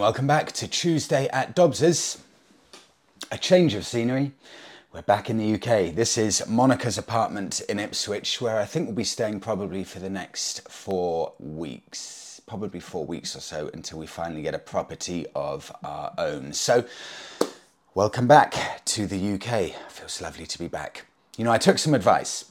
welcome back to Tuesday at Dobbs's. A change of scenery. We're back in the UK. This is Monica's apartment in Ipswich, where I think we'll be staying probably for the next four weeks. Probably four weeks or so until we finally get a property of our own. So, welcome back to the UK. It Feels lovely to be back. You know, I took some advice.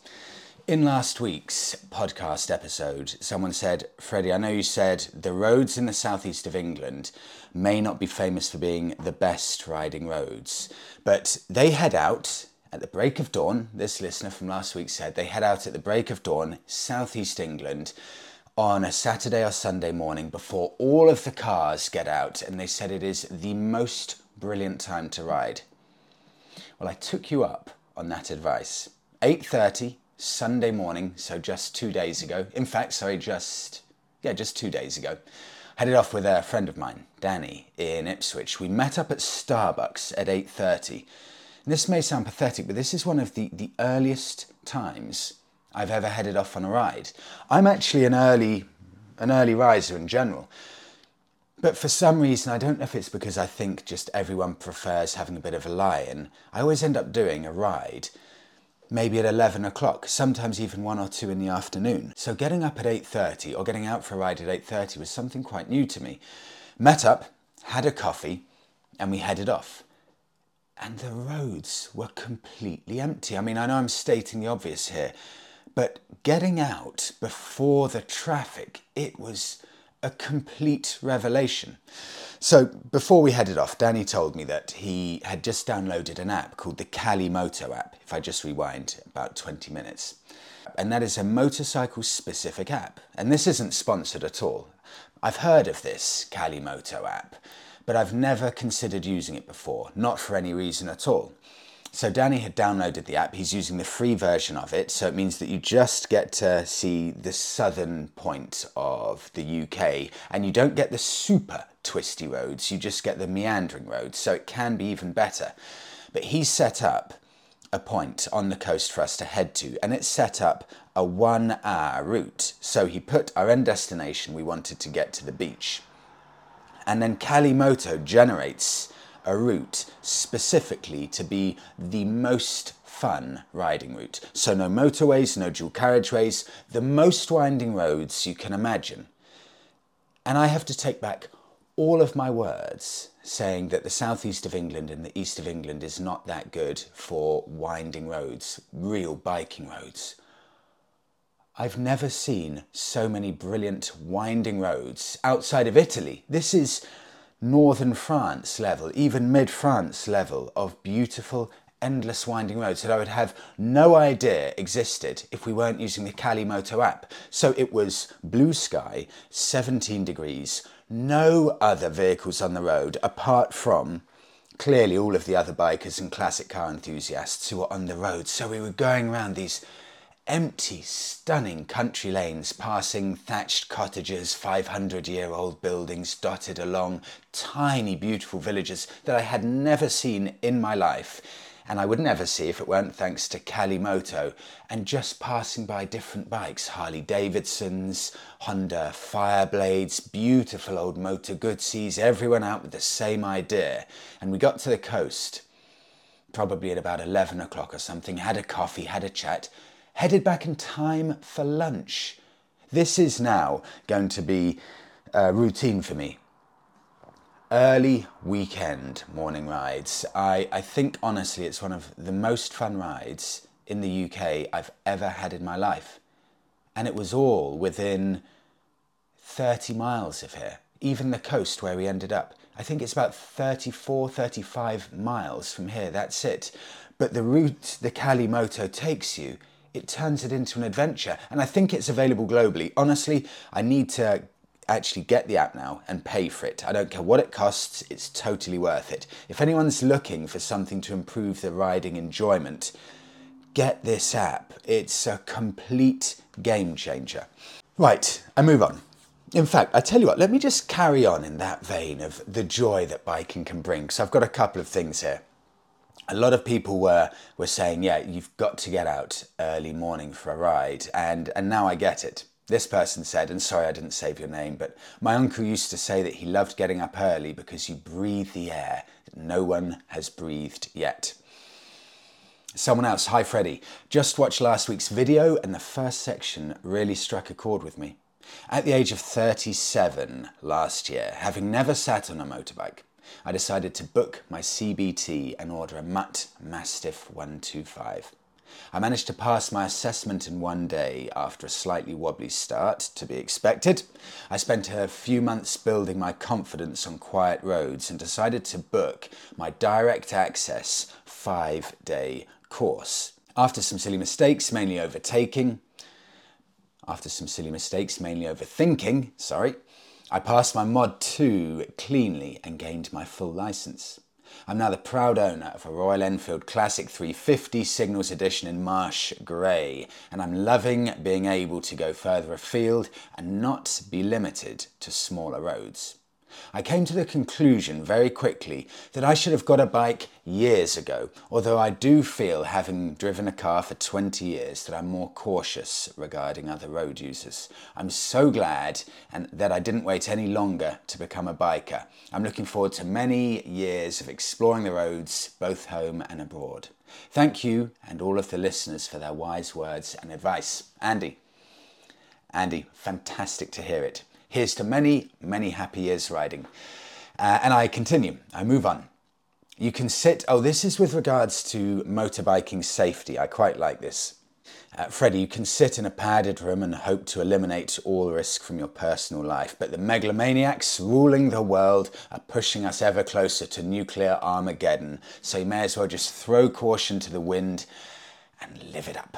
In last week's podcast episode, someone said, Freddie, I know you said the roads in the southeast of England may not be famous for being the best riding roads, but they head out at the break of dawn. This listener from last week said they head out at the break of dawn, southeast England, on a Saturday or Sunday morning before all of the cars get out, and they said it is the most brilliant time to ride. Well, I took you up on that advice. 8:30 Sunday morning, so just two days ago. In fact, sorry, just yeah, just two days ago. Headed off with a friend of mine, Danny, in Ipswich. We met up at Starbucks at 8:30. This may sound pathetic, but this is one of the, the earliest times I've ever headed off on a ride. I'm actually an early an early riser in general. But for some reason, I don't know if it's because I think just everyone prefers having a bit of a lie in, I always end up doing a ride maybe at 11 o'clock, sometimes even 1 or 2 in the afternoon. So getting up at 8.30 or getting out for a ride at 8.30 was something quite new to me. Met up, had a coffee, and we headed off. And the roads were completely empty. I mean, I know I'm stating the obvious here, but getting out before the traffic, it was a complete revelation. So before we headed off, Danny told me that he had just downloaded an app called the Calimoto app, if I just rewind about 20 minutes. And that is a motorcycle specific app. And this isn't sponsored at all. I've heard of this Calimoto app, but I've never considered using it before, not for any reason at all. So Danny had downloaded the app. He's using the free version of it. So it means that you just get to see the southern point of the UK and you don't get the super twisty roads. You just get the meandering roads. So it can be even better. But he's set up a point on the coast for us to head to and it's set up a one hour route. So he put our end destination, we wanted to get to the beach. And then Moto generates a route specifically to be the most fun riding route. So, no motorways, no dual carriageways, the most winding roads you can imagine. And I have to take back all of my words saying that the southeast of England and the east of England is not that good for winding roads, real biking roads. I've never seen so many brilliant winding roads outside of Italy. This is northern France level, even mid France level of beautiful, endless winding roads that I would have no idea existed if we weren't using the Calimoto app. So it was blue sky, 17 degrees, no other vehicles on the road apart from clearly all of the other bikers and classic car enthusiasts who were on the road. So we were going around these empty, stunning country lanes passing thatched cottages, 500 year old buildings dotted along tiny, beautiful villages that I had never seen in my life. And I would never see if it weren't thanks to Calimoto and just passing by different bikes Harley Davidsons, Honda Fireblades, beautiful old Moto Guzzi's, everyone out with the same idea. And we got to the coast, probably at about 11 o'clock or something, had a coffee, had a chat, headed back in time for lunch. This is now going to be a routine for me. Early weekend morning rides. I, I think honestly it's one of the most fun rides in the UK I've ever had in my life. And it was all within 30 miles of here, even the coast where we ended up. I think it's about 34, 35 miles from here, that's it. But the route the Calimoto takes you it turns it into an adventure. And I think it's available globally. Honestly, I need to actually get the app now and pay for it. I don't care what it costs, it's totally worth it. If anyone's looking for something to improve the riding enjoyment, get this app. It's a complete game changer. Right, I move on. In fact, I tell you what, let me just carry on in that vein of the joy that biking can bring. So I've got a couple of things here a lot of people were were saying, yeah, you've got to get out early morning for a ride, and and now I get it. This person said, and sorry I didn't save your name, but my uncle used to say that he loved getting up early because you breathe the air that no one has breathed yet. Someone else, hi Freddie, just watched last week's video and the first section really struck a chord with me. At the age of 37 last year, having never sat on a motorbike, I decided to book my CBT and order a Mutt Mastiff 125. I managed to pass my assessment in one day after a slightly wobbly start, to be expected. I spent a few months building my confidence on quiet roads and decided to book my direct access five day course. After some silly mistakes, mainly overtaking, after some silly mistakes, mainly overthinking, sorry, I passed my Mod 2 cleanly and gained my full license. I'm now the proud owner of a Royal Enfield Classic 350 Signals Edition in Marsh Grey, and I'm loving being able to go further afield and not be limited to smaller roads. I came to the conclusion very quickly that I should have got a bike years ago, although I do feel, having driven a car for 20 years, that I'm more cautious regarding other road users. I'm so glad and that I didn't wait any longer to become a biker. I'm looking forward to many years of exploring the roads, both home and abroad. Thank you and all of the listeners for their wise words and advice. Andy. Andy, fantastic to hear it. Here's to many, many happy years riding. Uh, and I continue, I move on. You can sit, oh, this is with regards to motorbiking safety. I quite like this. Uh, Freddie, you can sit in a padded room and hope to eliminate all risk from your personal life, but the megalomaniacs ruling the world are pushing us ever closer to nuclear Armageddon, so you may as well just throw caution to the wind and live it up.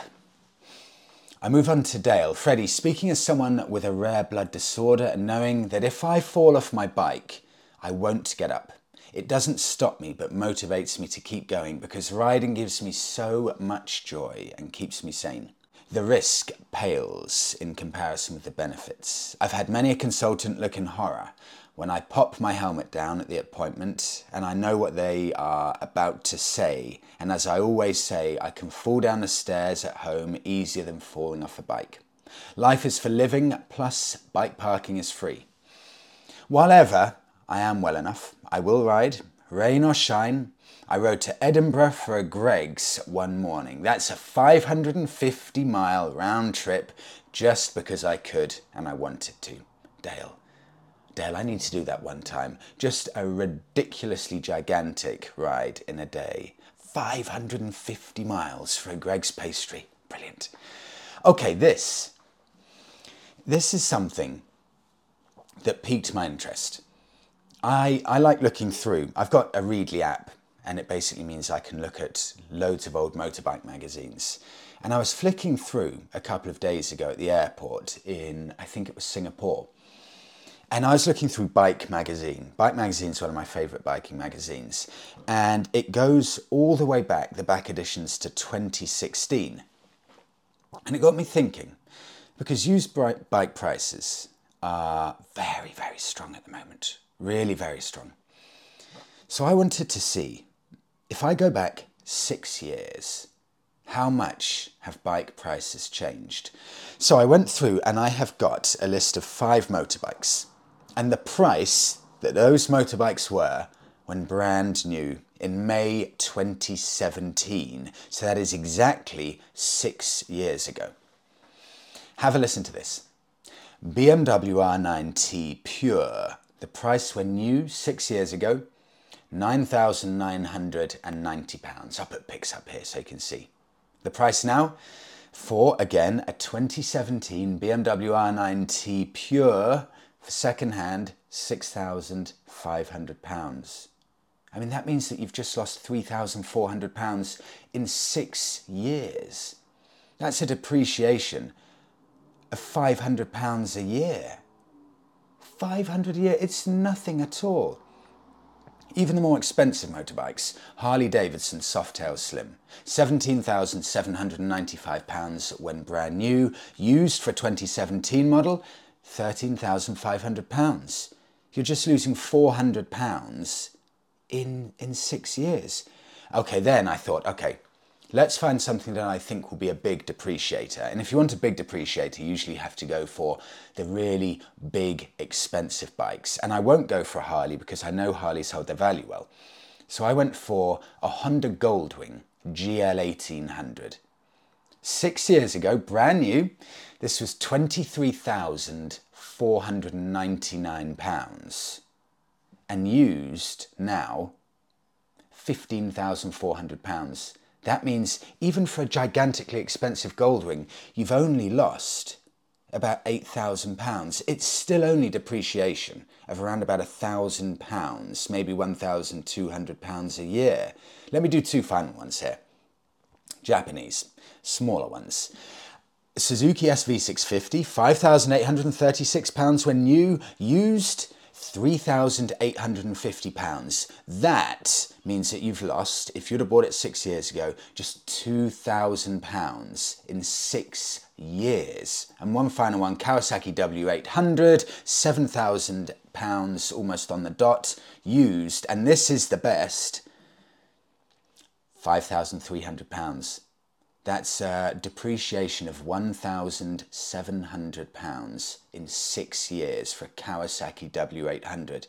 I move on to Dale. Freddie, speaking as someone with a rare blood disorder and knowing that if I fall off my bike, I won't get up. It doesn't stop me, but motivates me to keep going because riding gives me so much joy and keeps me sane. The risk pales in comparison with the benefits. I've had many a consultant look in horror when I pop my helmet down at the appointment and I know what they are about to say. And as I always say, I can fall down the stairs at home easier than falling off a bike. Life is for living, plus bike parking is free. While ever I am well enough, I will ride, rain or shine. I rode to Edinburgh for a Greggs one morning. That's a 550 mile round trip just because I could and I wanted to. Dale. Dale, I need to do that one time. Just a ridiculously gigantic ride in a day. 550 miles for a Greggs pastry. Brilliant. Okay, this. This is something that piqued my interest. I, I like looking through. I've got a Readly app, and it basically means I can look at loads of old motorbike magazines. And I was flicking through a couple of days ago at the airport in, I think it was Singapore and I was looking through Bike Magazine. Bike Magazine is one of my favourite biking magazines. And it goes all the way back, the back editions, to 2016. And it got me thinking, because used bike prices are very, very strong at the moment. Really very strong. So I wanted to see, if I go back six years, how much have bike prices changed? So I went through and I have got a list of five motorbikes and the price that those motorbikes were when brand new in May 2017. So that is exactly six years ago. Have a listen to this. BMW R9T Pure, the price when new six years ago, £9,990. I'll put pics up here so you can see. The price now for, again, a 2017 BMW R9T Pure for second hand, £6,500. I mean, that means that you've just lost £3,400 in six years. That's a depreciation of £500 a year. 500 a year, it's nothing at all. Even the more expensive motorbikes, Harley Davidson Softail Slim, £17,795 when brand new, used for 2017 model, £13,500. You're just losing £400 in, in six years. Okay, then I thought, okay, let's find something that I think will be a big depreciator. And if you want a big depreciator, you usually have to go for the really big, expensive bikes. And I won't go for a Harley because I know Harleys hold their value well. So I went for a Honda Goldwing GL 1800. Six years ago, brand new, this was £23,499 and used now £15,400. That means even for a gigantically expensive gold Goldwing, you've only lost about £8,000. It's still only depreciation of around about £1,000, maybe £1,200 a year. Let me do two final ones here. Japanese, smaller ones. Suzuki SV650, £5,836 when new, used £3,850. That means that you've lost, if you'd have bought it six years ago, just £2,000 in six years. And one final one Kawasaki W800, £7,000 almost on the dot, used, and this is the best £5,300. That's a depreciation of £1,700 in six years for a Kawasaki W800.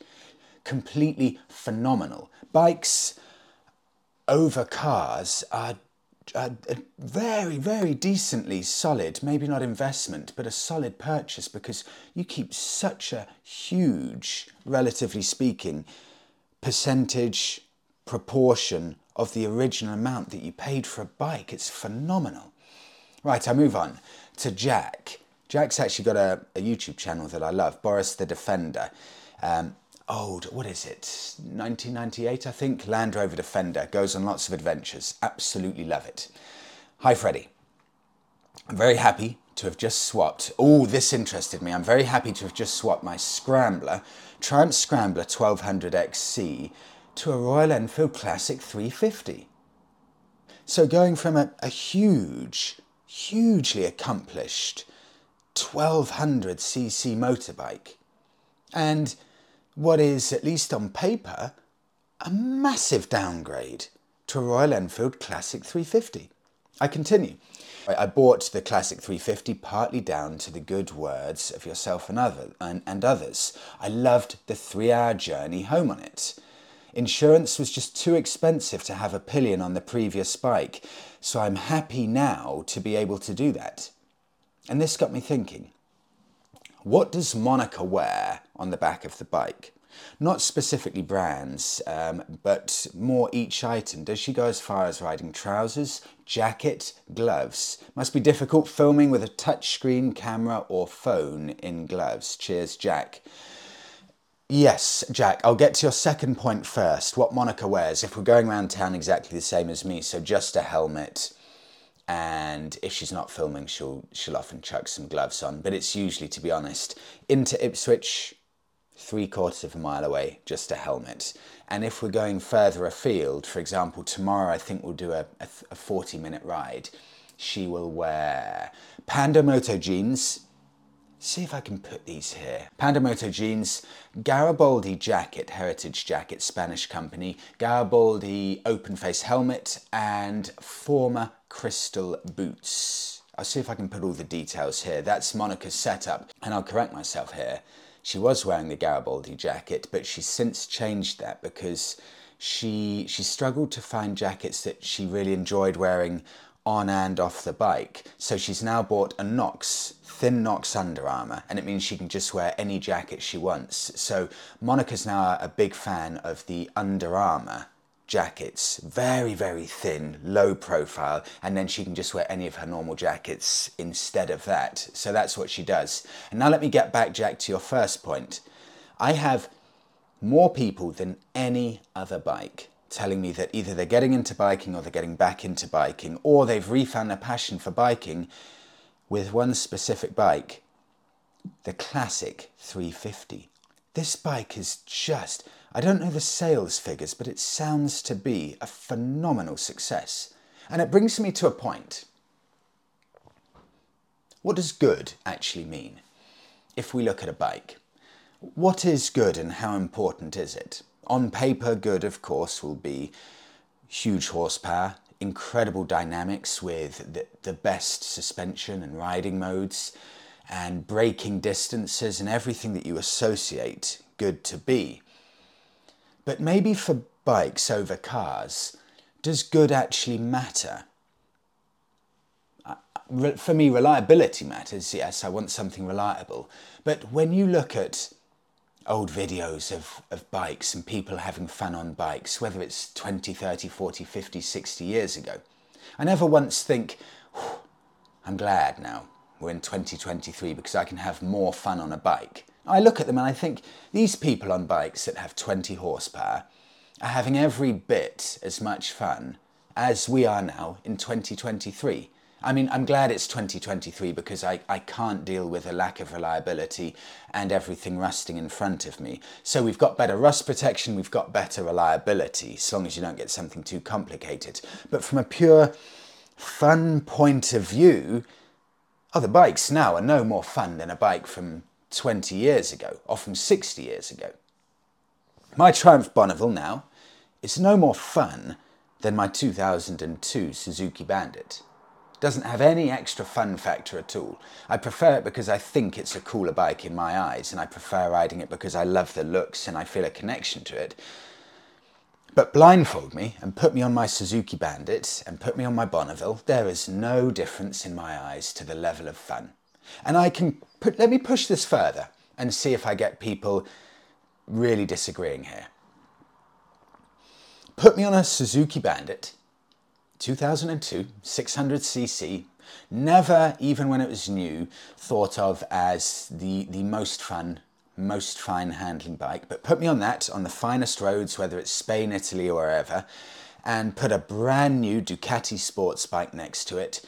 Completely phenomenal. Bikes over cars are, are, very, very decently solid. Maybe not investment, but a solid purchase because you keep such a huge, relatively speaking, percentage proportion of the original amount that you paid for a bike. It's phenomenal. Right, I move on to Jack. Jack's actually got a, a YouTube channel that I love, Boris the Defender. Um, old, what is it? 1998, I think. Land Rover Defender. Goes on lots of adventures. Absolutely love it. Hi, Freddie. I'm very happy to have just swapped. Oh, this interested me. I'm very happy to have just swapped my Scrambler, Triumph Scrambler 1200 XC to a Royal Enfield Classic 350. So going from a, a huge, hugely accomplished 1200cc motorbike and what is, at least on paper, a massive downgrade to a Royal Enfield Classic 350. I continue. I bought the Classic 350 partly down to the good words of yourself and, other, and, and others. I loved the three hour journey home on it. Insurance was just too expensive to have a pillion on the previous bike, so I'm happy now to be able to do that. And this got me thinking what does Monica wear on the back of the bike? Not specifically brands, um, but more each item. Does she go as far as riding trousers, jacket, gloves? Must be difficult filming with a touchscreen camera or phone in gloves. Cheers, Jack. Yes, Jack, I'll get to your second point first. What Monica wears, if we're going around town exactly the same as me, so just a helmet, and if she's not filming, she'll she'll often chuck some gloves on. But it's usually, to be honest, into Ipswich, three quarters of a mile away, just a helmet. And if we're going further afield, for example, tomorrow I think we'll do a, a, a 40 minute ride, she will wear Pando Moto jeans, see if I can put these here. Pando Moto jeans, Garibaldi jacket, heritage jacket, Spanish company, Garibaldi open face helmet, and Forma crystal boots. I'll see if I can put all the details here. That's Monica's setup, and I'll correct myself here. She was wearing the Garibaldi jacket, but she's since changed that because she she struggled to find jackets that she really enjoyed wearing on and off the bike. So she's now bought a Knox, thin Knox Under Armour, and it means she can just wear any jacket she wants. So Monica's now a big fan of the Under Armour jackets, very, very thin, low profile, and then she can just wear any of her normal jackets instead of that. So that's what she does. And now let me get back, Jack, to your first point. I have more people than any other bike telling me that either they're getting into biking or they're getting back into biking, or they've refound their passion for biking with one specific bike the classic 350. This bike is just, I don't know the sales figures, but it sounds to be a phenomenal success. And it brings me to a point. What does good actually mean if we look at a bike? What is good and how important is it? On paper, good, of course, will be huge horsepower, incredible dynamics with the, the best suspension and riding modes and braking distances and everything that you associate good to be. But maybe for bikes over cars, does good actually matter? For me, reliability matters. Yes, I want something reliable. But when you look at old videos of, of bikes and people having fun on bikes, whether it's 20, 30, 40, 50, 60 years ago, I never once think, I'm glad now we're in 2023 because I can have more fun on a bike. I look at them and I think these people on bikes that have 20 horsepower are having every bit as much fun as we are now in 2023. I mean, I'm glad it's 2023 because I, I can't deal with a lack of reliability and everything rusting in front of me. So we've got better rust protection, we've got better reliability, as long as you don't get something too complicated. But from a pure fun point of view, oh, bikes now are no more fun than a bike from 20 years ago or from 60 years ago. My Triumph Bonneville now is no more fun than my 2002 Suzuki Bandit. Doesn't have any extra fun factor at all. I prefer it because I think it's a cooler bike in my eyes, and I prefer riding it because I love the looks and I feel a connection to it. But blindfold me and put me on my Suzuki Bandit and put me on my Bonneville, there is no difference in my eyes to the level of fun. And I can put, let me push this further and see if I get people really disagreeing here. Put me on a Suzuki Bandit, 2002, 600cc, never, even when it was new, thought of as the, the most fun, most fine handling bike. But put me on that, on the finest roads, whether it's Spain, Italy, or wherever, and put a brand new Ducati sports bike next to it.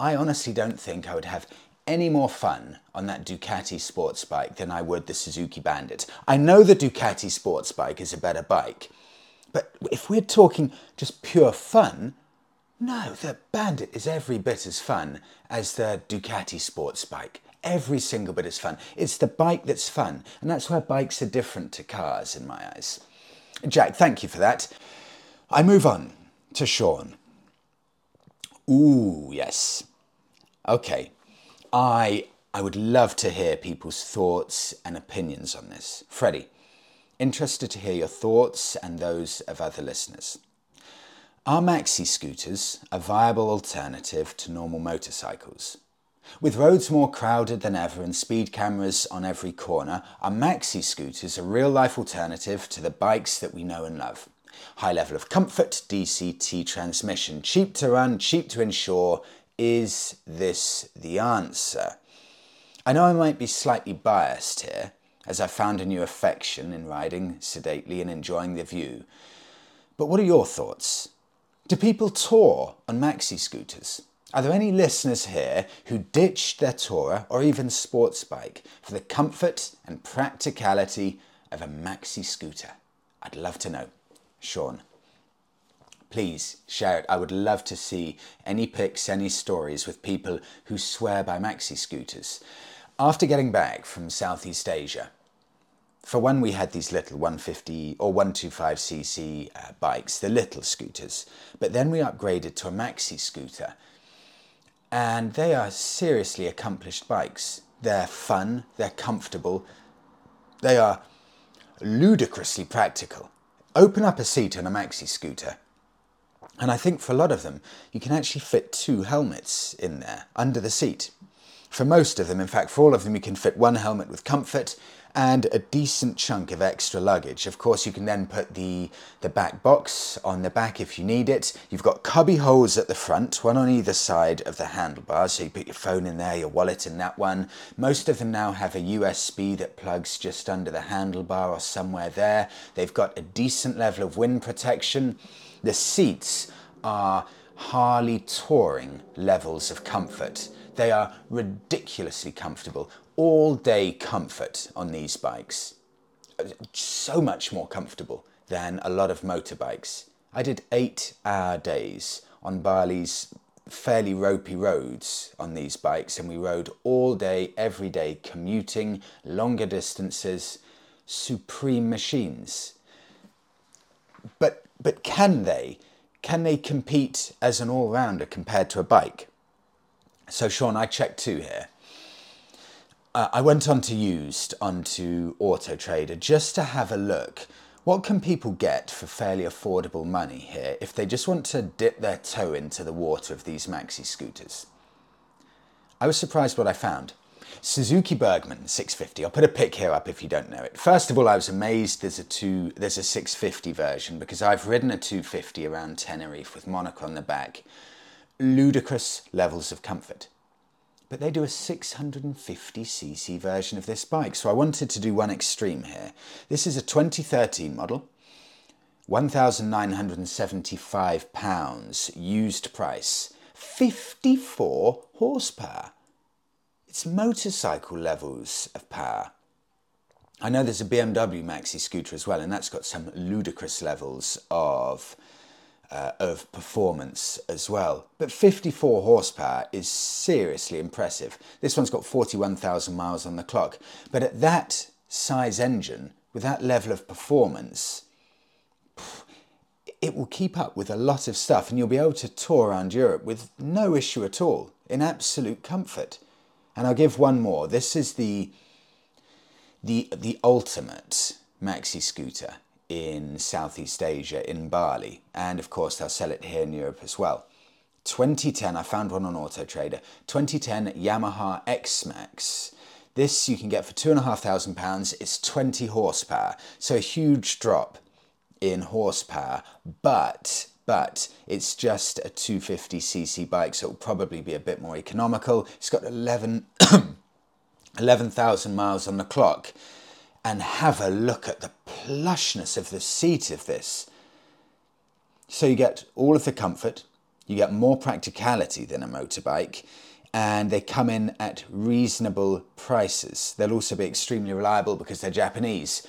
I honestly don't think I would have any more fun on that Ducati sports bike than I would the Suzuki Bandit. I know the Ducati sports bike is a better bike, but if we're talking just pure fun, no, the Bandit is every bit as fun as the Ducati sports bike. Every single bit is fun. It's the bike that's fun, and that's why bikes are different to cars in my eyes. Jack, thank you for that. I move on to Sean. Ooh, yes. Okay, I I would love to hear people's thoughts and opinions on this. Freddie, interested to hear your thoughts and those of other listeners. Are maxi scooters a viable alternative to normal motorcycles? With roads more crowded than ever and speed cameras on every corner, are maxi scooters a real life alternative to the bikes that we know and love? High level of comfort, DCT transmission, cheap to run, cheap to insure, is this the answer? I know I might be slightly biased here, as I found a new affection in riding sedately and enjoying the view. But what are your thoughts? Do people tour on maxi scooters? Are there any listeners here who ditched their tourer or even sports bike for the comfort and practicality of a maxi scooter? I'd love to know. Sean please share it. I would love to see any pics, any stories with people who swear by maxi scooters. After getting back from Southeast Asia, for one, we had these little 150 or 125cc uh, bikes, the little scooters, but then we upgraded to a maxi scooter. And they are seriously accomplished bikes. They're fun, they're comfortable, they are ludicrously practical. Open up a seat on a maxi scooter and I think for a lot of them, you can actually fit two helmets in there under the seat. For most of them, in fact, for all of them, you can fit one helmet with comfort and a decent chunk of extra luggage. Of course, you can then put the, the back box on the back if you need it. You've got cubby holes at the front, one on either side of the handlebars, so you put your phone in there, your wallet in that one. Most of them now have a USB that plugs just under the handlebar or somewhere there. They've got a decent level of wind protection. The seats are Harley touring levels of comfort. They are ridiculously comfortable, all day comfort on these bikes. So much more comfortable than a lot of motorbikes. I did eight hour days on Bali's fairly ropey roads on these bikes, and we rode all day, every day, commuting longer distances, supreme machines. But but can they? can they compete as an all rounder compared to a bike? So, Sean, I checked two here. Uh, I went on to used onto Auto Trader just to have a look. What can people get for fairly affordable money here if they just want to dip their toe into the water of these maxi scooters? I was surprised what I found. Suzuki Burgman 650. I'll put a pic here up if you don't know it. First of all, I was amazed there's a two there's a 650 version because I've ridden a 250 around Tenerife with Monica on the back. Ludicrous levels of comfort. But they do a 650cc version of this bike, so I wanted to do one extreme here. This is a 2013 model, £1,975 used price, 54 horsepower. It's motorcycle levels of power. I know there's a BMW maxi scooter as well, and that's got some ludicrous levels of uh, of performance as well. But 54 horsepower is seriously impressive. This one's got 41,000 miles on the clock. But at that size engine, with that level of performance, it will keep up with a lot of stuff, and you'll be able to tour around Europe with no issue at all, in absolute comfort. And I'll give one more. This is the the the ultimate maxi scooter in Southeast Asia, in Bali, and of course they'll sell it here in Europe as well. 2010, I found one on Auto Trader. 2010 Yamaha X Max. This you can get for two and a half thousand pounds. It's 20 horsepower, so a huge drop in horsepower, but but it's just a 250cc bike, so it'll probably be a bit more economical. It's got 11 11,000 miles on the clock. And have a look at the plushness of the seat of this. So you get all of the comfort, you get more practicality than a motorbike, and they come in at reasonable prices. They'll also be extremely reliable because they're Japanese.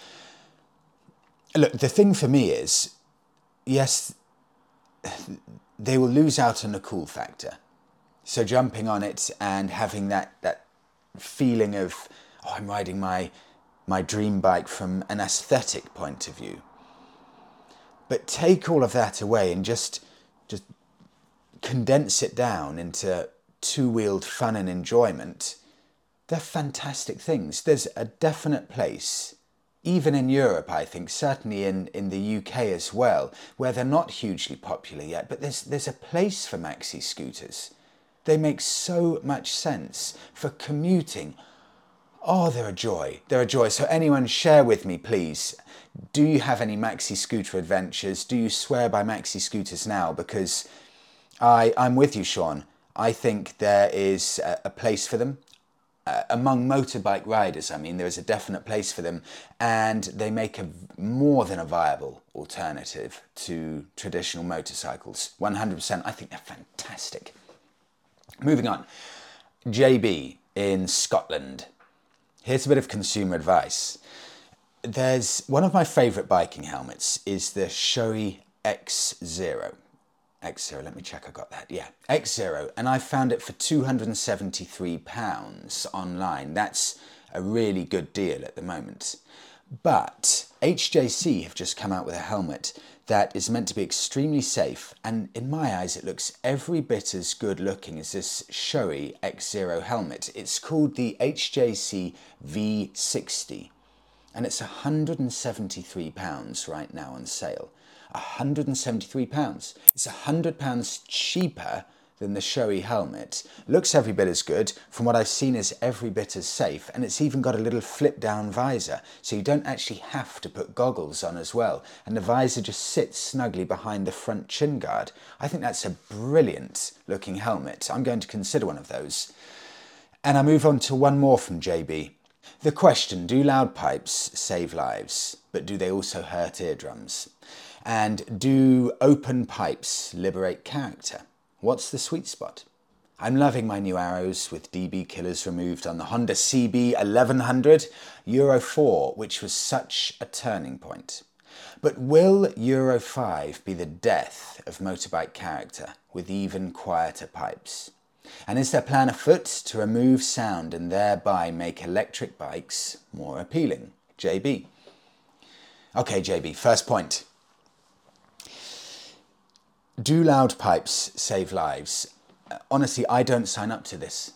Look, the thing for me is yes, they will lose out on the cool factor. So jumping on it and having that that feeling of oh, I'm riding my my dream bike from an aesthetic point of view. But take all of that away and just just condense it down into two-wheeled fun and enjoyment. They're fantastic things. There's a definite place even in Europe, I think, certainly in, in the UK as well, where they're not hugely popular yet, but there's, there's a place for maxi scooters. They make so much sense for commuting. Oh, they're a joy. They're a joy. So, anyone, share with me, please. Do you have any maxi scooter adventures? Do you swear by maxi scooters now? Because I, I'm with you, Sean. I think there is a, a place for them uh, among motorbike riders, I mean, there is a definite place for them, and they make a more than a viable alternative to traditional motorcycles. 100%. I think they're fantastic. Moving on. JB in Scotland. Here's a bit of consumer advice. There's one of my favourite biking helmets is the Shoei EX-Zero. EX-Zero, let me check I got that. Yeah, EX-Zero, and I found it for £273 online. That's a really good deal at the moment. But HJC have just come out with a helmet that is meant to be extremely safe, and in my eyes, it looks every bit as good looking as this Shoei EX-Zero helmet. It's called the HJC V60, and it's £173 right now on sale. £173. It's £100 cheaper than the Shoei helmet. Looks every bit as good. From what I've seen is every bit as safe. And it's even got a little flip down visor. So you don't actually have to put goggles on as well. And the visor just sits snugly behind the front chin guard. I think that's a brilliant looking helmet. I'm going to consider one of those. And I move on to one more from JB. The question, do loud pipes save lives? But do they also hurt eardrums? And do open pipes liberate character? What's the sweet spot? I'm loving my new arrows with DB killers removed on the Honda CB 1100 Euro 4, which was such a turning point. But will Euro 5 be the death of motorbike character with even quieter pipes? And is there plan afoot to remove sound and thereby make electric bikes more appealing? JB. Okay, JB, first point. Do loud pipes save lives? Uh, honestly, I don't sign up to this.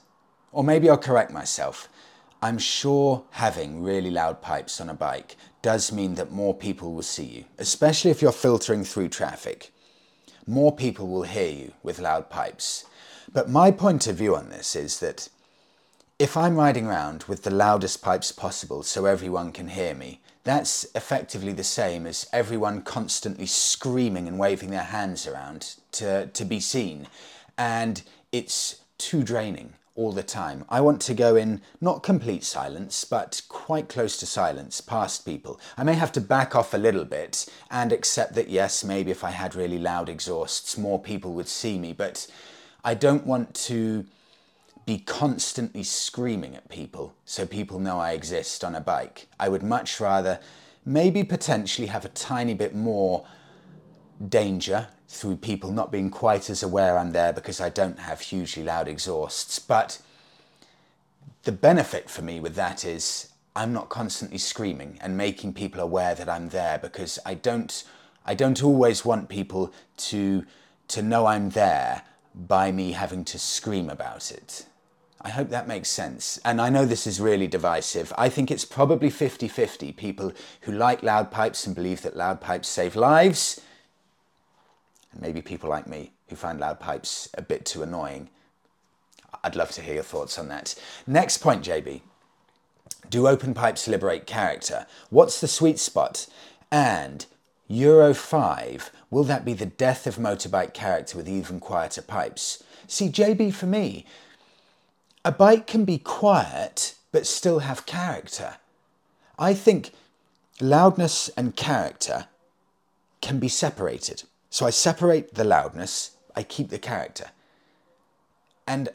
Or maybe I'll correct myself. I'm sure having really loud pipes on a bike does mean that more people will see you, especially if you're filtering through traffic. More people will hear you with loud pipes. But my point of view on this is that if I'm riding around with the loudest pipes possible so everyone can hear me, that's effectively the same as everyone constantly screaming and waving their hands around to, to be seen. And it's too draining all the time. I want to go in not complete silence, but quite close to silence past people. I may have to back off a little bit and accept that, yes, maybe if I had really loud exhausts, more people would see me, but I don't want to be constantly screaming at people so people know I exist on a bike. I would much rather maybe potentially have a tiny bit more danger through people not being quite as aware I'm there because I don't have hugely loud exhausts. But the benefit for me with that is I'm not constantly screaming and making people aware that I'm there because I don't I don't always want people to to know I'm there by me having to scream about it. I hope that makes sense. And I know this is really divisive. I think it's probably 50 50 people who like loud pipes and believe that loud pipes save lives, and maybe people like me who find loud pipes a bit too annoying. I'd love to hear your thoughts on that. Next point, JB. Do open pipes liberate character? What's the sweet spot? And Euro 5, will that be the death of motorbike character with even quieter pipes? See, JB, for me, a bike can be quiet but still have character. I think loudness and character can be separated. So I separate the loudness, I keep the character. And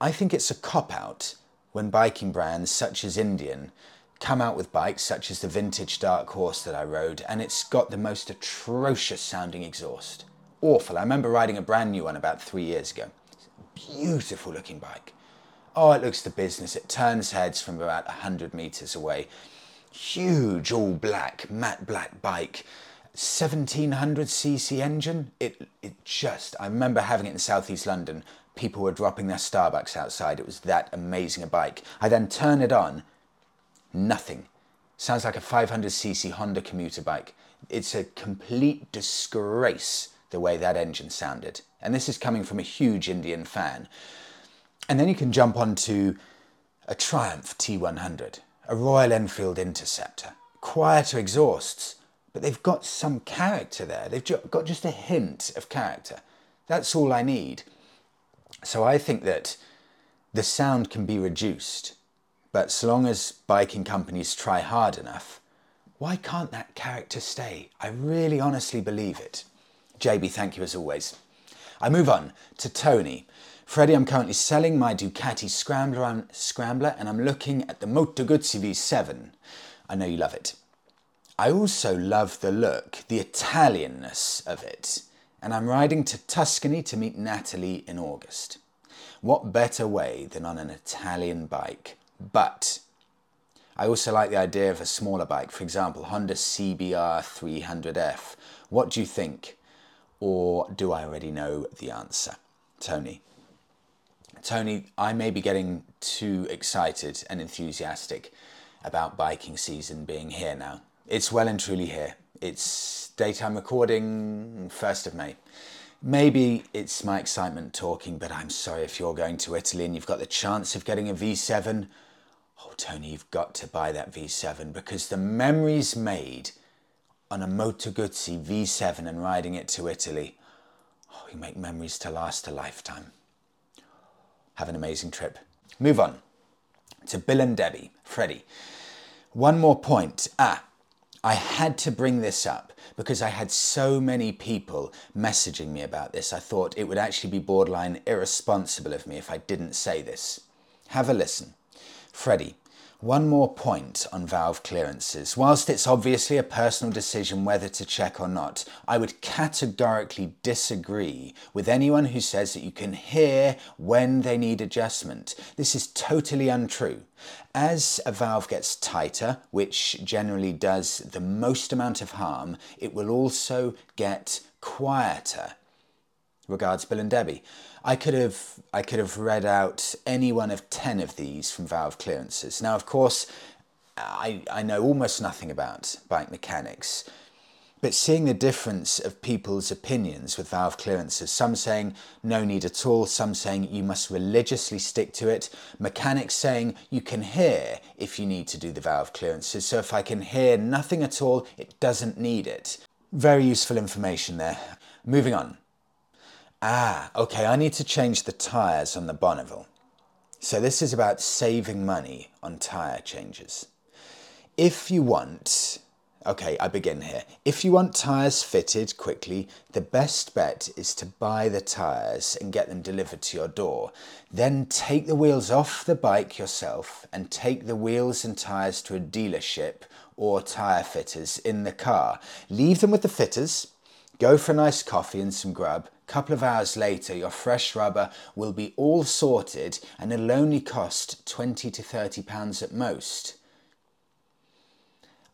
I think it's a cop out when biking brands such as Indian come out with bikes such as the vintage Dark Horse that I rode, and it's got the most atrocious sounding exhaust. Awful. I remember riding a brand new one about three years ago. Beautiful looking bike. Oh, it looks the business. It turns heads from about 100 metres away. Huge, all black, matte black bike 1700cc engine. It, it just, I remember having it in southeast London. People were dropping their Starbucks outside. It was that amazing a bike. I then turn it on, nothing. Sounds like a 500cc Honda commuter bike. It's a complete disgrace the way that engine sounded. And this is coming from a huge Indian fan. And then you can jump onto a Triumph T100, a Royal Enfield Interceptor, quieter exhausts, but they've got some character there. They've got just a hint of character. That's all I need. So I think that the sound can be reduced, but so long as biking companies try hard enough, why can't that character stay? I really honestly believe it. JB, thank you as always. I move on to Tony. Freddie, I'm currently selling my Ducati Scrambler, Scrambler and I'm looking at the Moto Guzzi V7. I know you love it. I also love the look, the Italianness of it. And I'm riding to Tuscany to meet Natalie in August. What better way than on an Italian bike? But I also like the idea of a smaller bike, for example, Honda CBR 300F. What do you think? Or do I already know the answer? Tony. Tony, I may be getting too excited and enthusiastic about biking season being here now. It's well and truly here. It's daytime recording, 1st of May. Maybe it's my excitement talking, but I'm sorry if you're going to Italy and you've got the chance of getting a V7. Oh, Tony, you've got to buy that V7 because the memories made on a Moto Guzzi V7 and riding it to Italy, oh, you make memories to last a lifetime. Have an amazing trip. Move on to Bill and Debbie. Freddie. One more point. Ah, I had to bring this up because I had so many people messaging me about this. I thought it would actually be borderline irresponsible of me if I didn't say this. Have a listen. Freddie, one more point on valve clearances. Whilst it's obviously a personal decision whether to check or not, I would categorically disagree with anyone who says that you can hear when they need adjustment. This is totally untrue. As a valve gets tighter, which generally does the most amount of harm, it will also get quieter. Regards, Bill and Debbie. I could have I could have read out any one of ten of these from valve clearances. Now, of course, I, I know almost nothing about bike mechanics, but seeing the difference of people's opinions with valve clearances, some saying no need at all, some saying you must religiously stick to it, mechanics saying you can hear if you need to do the valve clearances, so if I can hear nothing at all, it doesn't need it. Very useful information there. Moving on. Ah, okay, I need to change the tyres on the Bonneville. So this is about saving money on tyre changes if you want, okay, I begin here. If you want tyres fitted quickly, the best bet is to buy the tyres and get them delivered to your door. Then take the wheels off the bike yourself and take the wheels and tyres to a dealership or tyre fitters in the car. Leave them with the fitters. Go for a nice coffee and some grub. Couple of hours later, your fresh rubber will be all sorted and it'll only cost 20 to 30 pounds at most.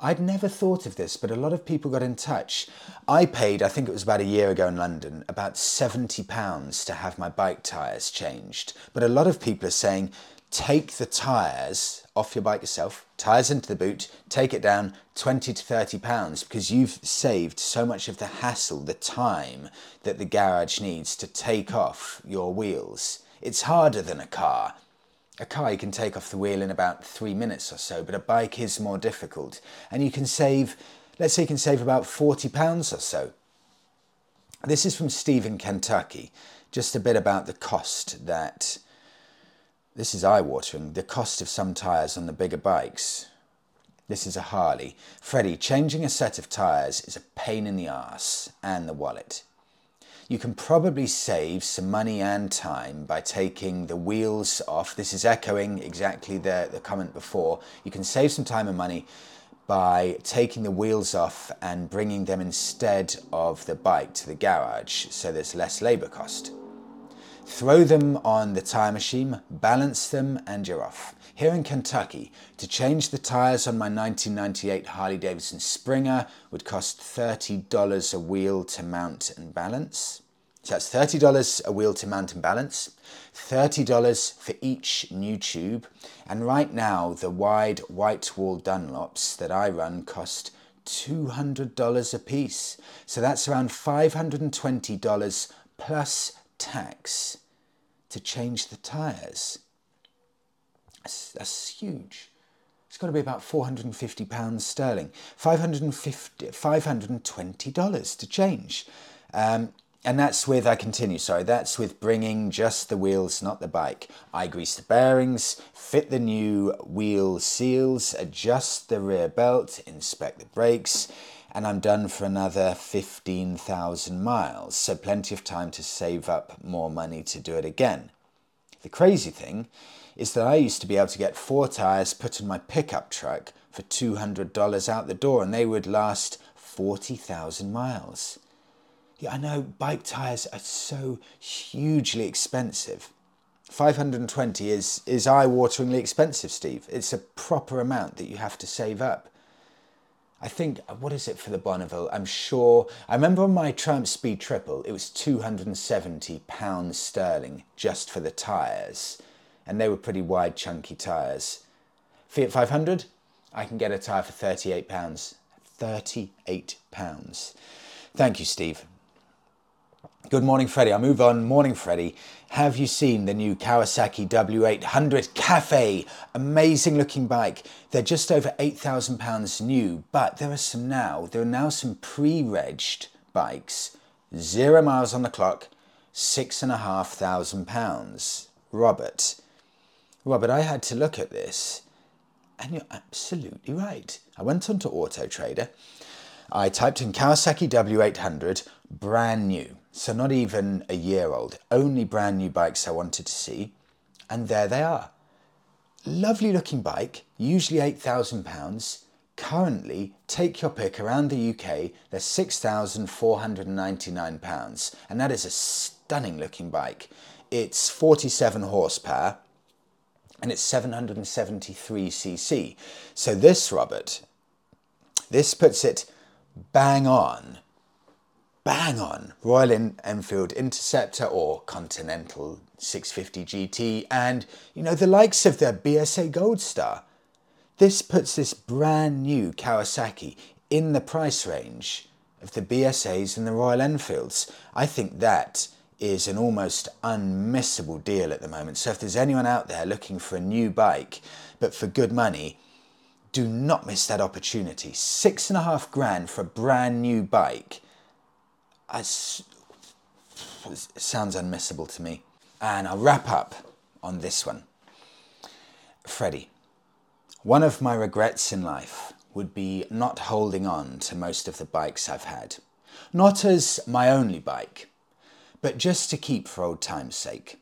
I'd never thought of this, but a lot of people got in touch. I paid, I think it was about a year ago in London, about £70 to have my bike tyres changed. But a lot of people are saying, take the tyres off your bike yourself, tyres into the boot, take it down 20 to 30 pounds because you've saved so much of the hassle, the time that the garage needs to take off your wheels. It's harder than a car. A car you can take off the wheel in about three minutes or so, but a bike is more difficult. And you can save, let's say you can save about 40 pounds or so. This is from Stephen, Kentucky. Just a bit about the cost that, this is eye-watering, the cost of some tyres on the bigger bikes. This is a Harley. Freddie, changing a set of tyres is a pain in the ass and the wallet you can probably save some money and time by taking the wheels off. This is echoing exactly the, the comment before. You can save some time and money by taking the wheels off and bringing them instead of the bike to the garage so there's less labour cost. Throw them on the tyre machine, balance them, and you're off. Here in Kentucky, to change the tyres on my 1998 Harley Davidson Springer would cost $30 a wheel to mount and balance. So that's $30 a wheel to mount and balance, $30 for each new tube, and right now the wide white wall Dunlops that I run cost $200 a piece. So that's around $520 plus tax to change the tyres. That's, that's huge. It's got to be about 450 pounds sterling, 550, $520 to change. Um, and that's with, I continue, sorry, that's with bringing just the wheels, not the bike. I grease the bearings, fit the new wheel seals, adjust the rear belt, inspect the brakes, and I'm done for another 15,000 miles. So plenty of time to save up more money to do it again. The crazy thing is that I used to be able to get four tyres put in my pickup truck for $200 out the door and they would last 40,000 miles. Yeah, I know bike tyres are so hugely expensive. 520 is, is eye-wateringly expensive, Steve. It's a proper amount that you have to save up. I think, what is it for the Bonneville? I'm sure, I remember on my Triumph Speed Triple, it was 270 pounds sterling just for the tyres. And they were pretty wide, chunky tyres. Fiat 500, I can get a tyre for 38 pounds. 38 pounds. Thank you, Steve. Good morning, Freddie. I move on. Morning, Freddie. Have you seen the new Kawasaki W800 Cafe? Amazing looking bike. They're just over £8,000 new, but there are some now. There are now some pre-regged bikes, zero miles on the clock, six and a half thousand pounds. Robert. Robert, I had to look at this, and you're absolutely right. I went onto Auto Trader. I typed in Kawasaki W800, brand new. So not even a year old, only brand new bikes I wanted to see. And there they are. Lovely looking bike, usually £8,000. Currently, take your pick around the UK, they're £6,499. And that is a stunning looking bike. It's 47 horsepower and it's 773cc. So this, Robert, this puts it bang on bang on Royal Enfield Interceptor or Continental 650 GT and, you know, the likes of the BSA Gold Star. This puts this brand new Kawasaki in the price range of the BSAs and the Royal Enfields. I think that is an almost unmissable deal at the moment. So if there's anyone out there looking for a new bike, but for good money, do not miss that opportunity. Six and a half grand for a brand new bike. It sounds unmissable to me. And I'll wrap up on this one. Freddie, one of my regrets in life would be not holding on to most of the bikes I've had. Not as my only bike, but just to keep for old time's sake.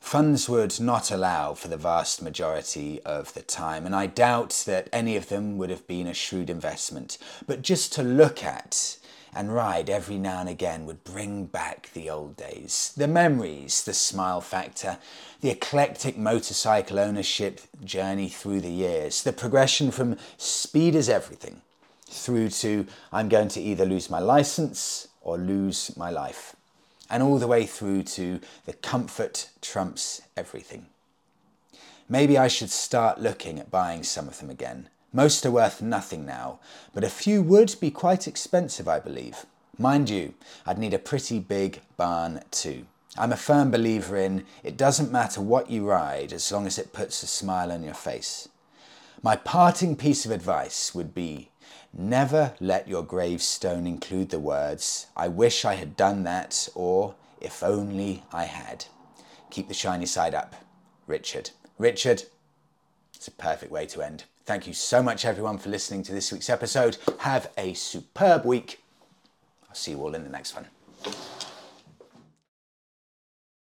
Funds would not allow for the vast majority of the time, and I doubt that any of them would have been a shrewd investment. But just to look at and ride every now and again would bring back the old days, the memories, the smile factor, the eclectic motorcycle ownership journey through the years, the progression from speed is everything through to I'm going to either lose my license or lose my life and all the way through to the comfort trumps everything. Maybe I should start looking at buying some of them again. Most are worth nothing now, but a few would be quite expensive, I believe. Mind you, I'd need a pretty big barn too. I'm a firm believer in it doesn't matter what you ride as long as it puts a smile on your face. My parting piece of advice would be Never let your gravestone include the words, I wish I had done that, or if only I had. Keep the shiny side up. Richard. Richard, it's a perfect way to end. Thank you so much, everyone, for listening to this week's episode. Have a superb week. I'll see you all in the next one.